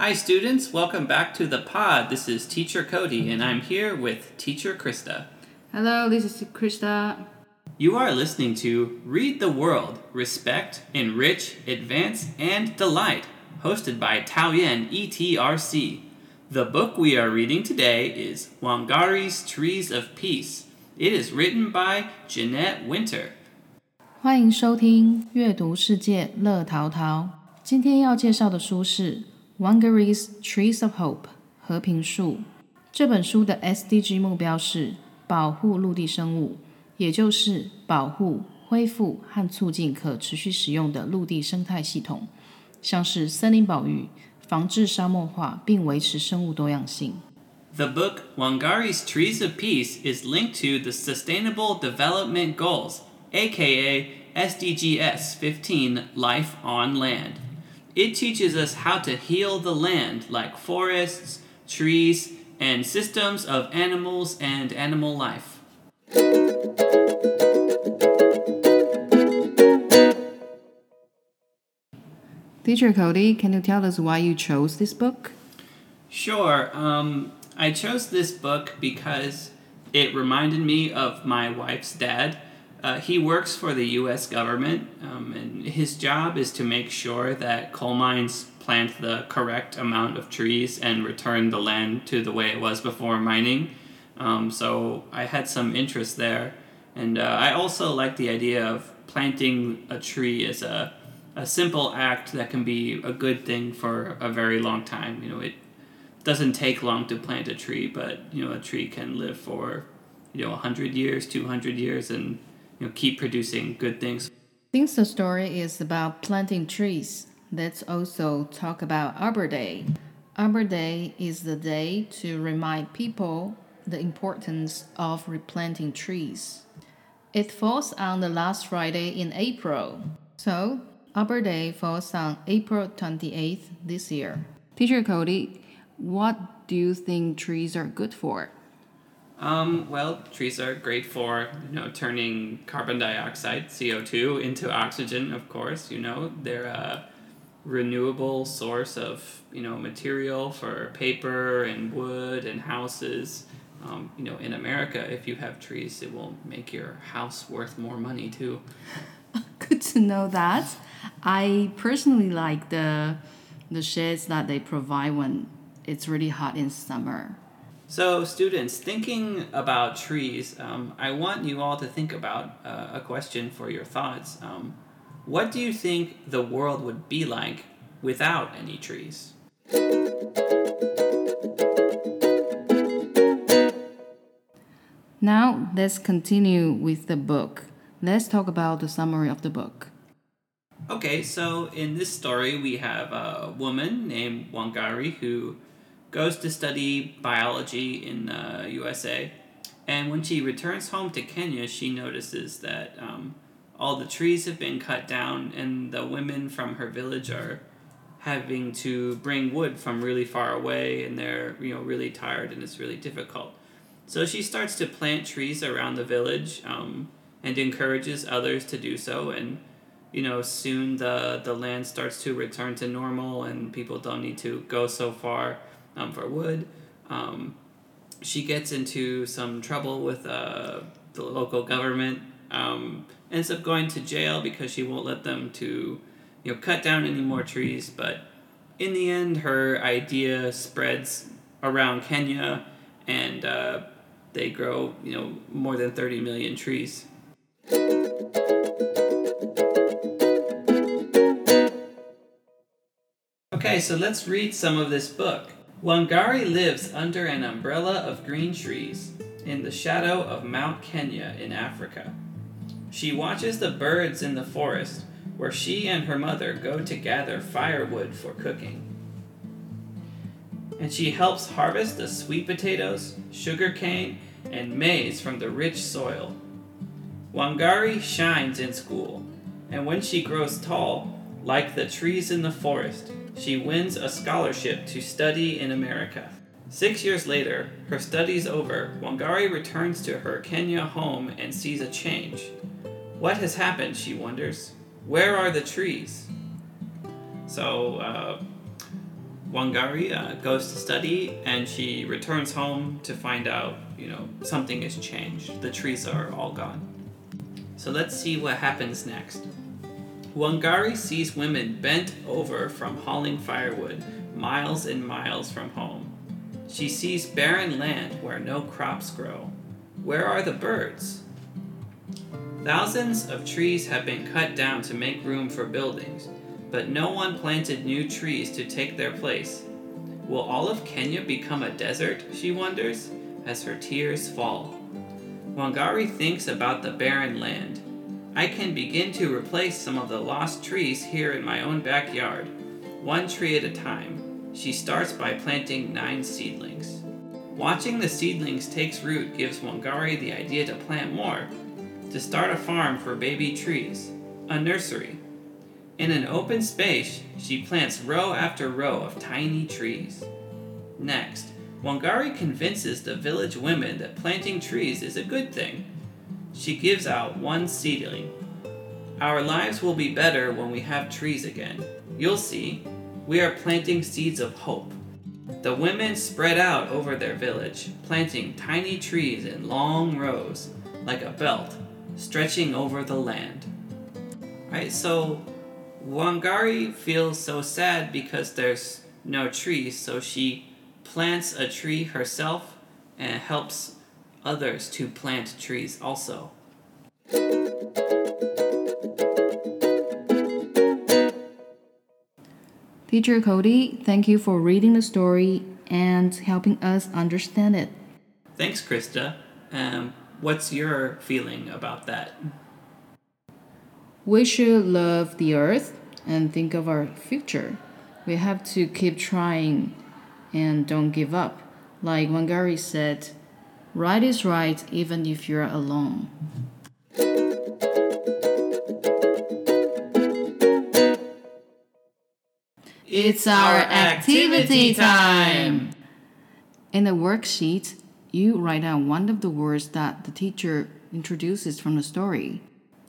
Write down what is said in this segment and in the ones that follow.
Hi, students. Welcome back to the pod. This is Teacher Cody, and I'm here with Teacher Krista. Hello, this is Krista. You are listening to Read the World Respect, Enrich, Advance, and Delight, hosted by Taoyuan ETRC. The book we are reading today is Wangari's Trees of Peace. It is written by Jeanette Winter. 欢迎收听阅读世界乐淘淘。今天要介绍的书是 Wangari's Trees of Hope 和平树。这本书的 SDG 目标是保护陆地生物，也就是保护、恢复和促进可持续使用的陆地生态系统，像是森林保育、防治沙漠化，并维持生物多样性。The book Wangari's Trees of Peace is linked to the Sustainable Development Goals, aka SDGs 15 Life on Land. It teaches us how to heal the land like forests, trees, and systems of animals and animal life. Teacher Cody, can you tell us why you chose this book? Sure. Um, I chose this book because it reminded me of my wife's dad. Uh, he works for the U.S. government, um, and his job is to make sure that coal mines plant the correct amount of trees and return the land to the way it was before mining. Um, so I had some interest there, and uh, I also like the idea of planting a tree as a a simple act that can be a good thing for a very long time. You know, it doesn't take long to plant a tree, but you know, a tree can live for you know 100 years, 200 years and you know keep producing good things. Since the story is about planting trees, let's also talk about Arbor Day. Arbor Day is the day to remind people the importance of replanting trees. It falls on the last Friday in April. So, Arbor Day falls on April 28th this year. Teacher Cody, what do you think trees are good for? Um, well, trees are great for you know turning carbon dioxide CO two into oxygen. Of course, you know they're a renewable source of you know material for paper and wood and houses. Um, you know, in America, if you have trees, it will make your house worth more money too. Good to know that. I personally like the the shades that they provide when it's really hot in summer. So, students, thinking about trees, um, I want you all to think about uh, a question for your thoughts. Um, what do you think the world would be like without any trees? Now, let's continue with the book. Let's talk about the summary of the book. Okay, so in this story, we have a woman named Wangari who goes to study biology in the USA. And when she returns home to Kenya, she notices that um, all the trees have been cut down, and the women from her village are having to bring wood from really far away, and they're you know really tired, and it's really difficult. So she starts to plant trees around the village, um, and encourages others to do so, and you know soon the the land starts to return to normal, and people don't need to go so far um, for wood. Um, she gets into some trouble with uh, the local government. Um, ends up going to jail because she won't let them to, you know, cut down any more trees. But in the end, her idea spreads around Kenya, and uh, they grow, you know, more than thirty million trees. Okay, so let's read some of this book. Wangari lives under an umbrella of green trees in the shadow of Mount Kenya in Africa. She watches the birds in the forest where she and her mother go to gather firewood for cooking. And she helps harvest the sweet potatoes, sugar cane, and maize from the rich soil. Wangari shines in school, and when she grows tall, like the trees in the forest, she wins a scholarship to study in America. Six years later, her studies over, Wangari returns to her Kenya home and sees a change. What has happened, she wonders. Where are the trees? So, uh, Wangari uh, goes to study and she returns home to find out, you know, something has changed. The trees are all gone. So let's see what happens next. Wangari sees women bent over from hauling firewood miles and miles from home. She sees barren land where no crops grow. Where are the birds? Thousands of trees have been cut down to make room for buildings, but no one planted new trees to take their place. Will all of Kenya become a desert, she wonders, as her tears fall. Wangari thinks about the barren land. I can begin to replace some of the lost trees here in my own backyard, one tree at a time. She starts by planting nine seedlings. Watching the seedlings takes root gives Wangari the idea to plant more, to start a farm for baby trees, a nursery. In an open space, she plants row after row of tiny trees. Next, Wangari convinces the village women that planting trees is a good thing. She gives out one seedling. Our lives will be better when we have trees again. You'll see, we are planting seeds of hope. The women spread out over their village, planting tiny trees in long rows, like a belt, stretching over the land. Right, so Wangari feels so sad because there's no trees, so she plants a tree herself and helps others to plant trees also. Teacher Cody, thank you for reading the story and helping us understand it. Thanks, Krista. Um, what's your feeling about that? We should love the earth and think of our future. We have to keep trying and don't give up. Like Wangari said, right is right even if you're alone. It's our activity time! In the worksheet, you write down one of the words that the teacher introduces from the story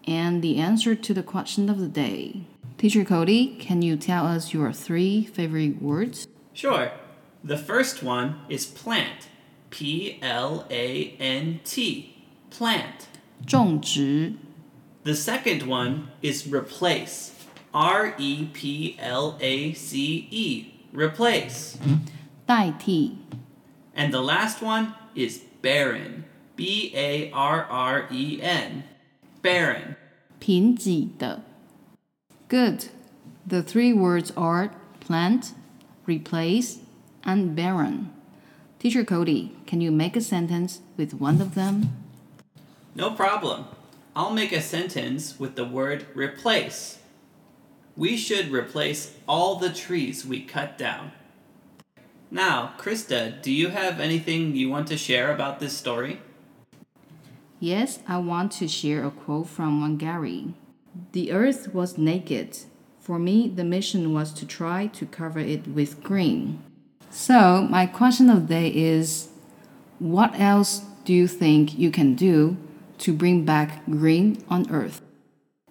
and the answer to the question of the day. Teacher Cody, can you tell us your three favorite words? Sure. The first one is plant. P L A N T. Plant. 种植 The second one is replace. R E P L A C E. Replace. 代替 And the last one is barren. B A R R E N. Barren. 贫瘠的 Good. The three words are plant, replace, and barren. Teacher Cody, can you make a sentence with one of them? No problem. I'll make a sentence with the word replace. We should replace all the trees we cut down. Now, Krista, do you have anything you want to share about this story? Yes, I want to share a quote from Wangari. The earth was naked. For me, the mission was to try to cover it with green. So, my question of the day is what else do you think you can do to bring back green on earth?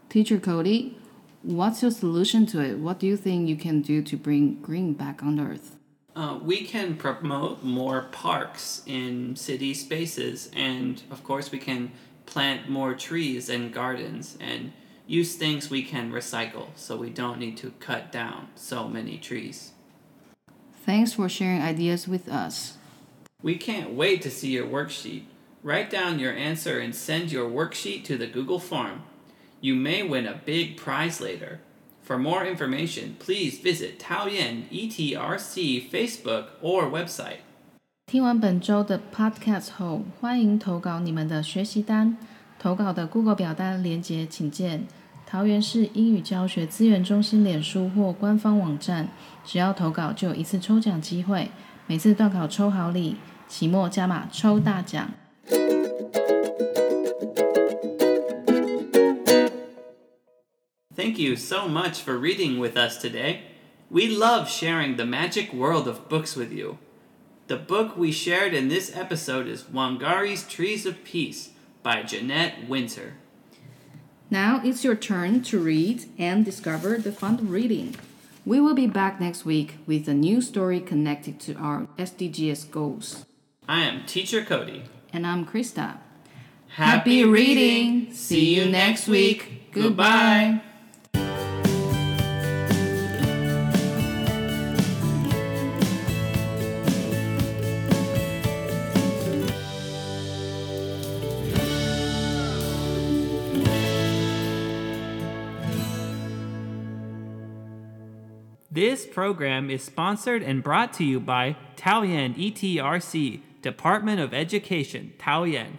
Teacher Cody, what's your solution to it? What do you think you can do to bring green back on earth? Uh, we can promote more parks in city spaces, and of course, we can plant more trees and gardens and use things we can recycle so we don't need to cut down so many trees. Thanks for sharing ideas with us. We can't wait to see your worksheet. Write down your answer and send your worksheet to the Google form. You may win a big prize later. For more information, please visit Taoyuan ETRC Facebook or website. 听完本周的 Podcast 后，欢迎投稿你们的学习单。投稿的 Google 表单连接请见 桃园市英语教学资源中心脸书或官方网站。只要投稿就有一次抽奖机会，每次段考抽好礼，期末加码抽大奖。 Thank you so much for reading with us today. We love sharing the magic world of books with you. The book we shared in this episode is Wangari's Trees of Peace by Jeanette Winter. Now it's your turn to read and discover the fun of reading. We will be back next week with a new story connected to our SDGs goals. I am Teacher Cody. And I'm Krista. Happy reading! See you next week. Goodbye. This program is sponsored and brought to you by Taoyuan ETRC, Department of Education, Taoyuan.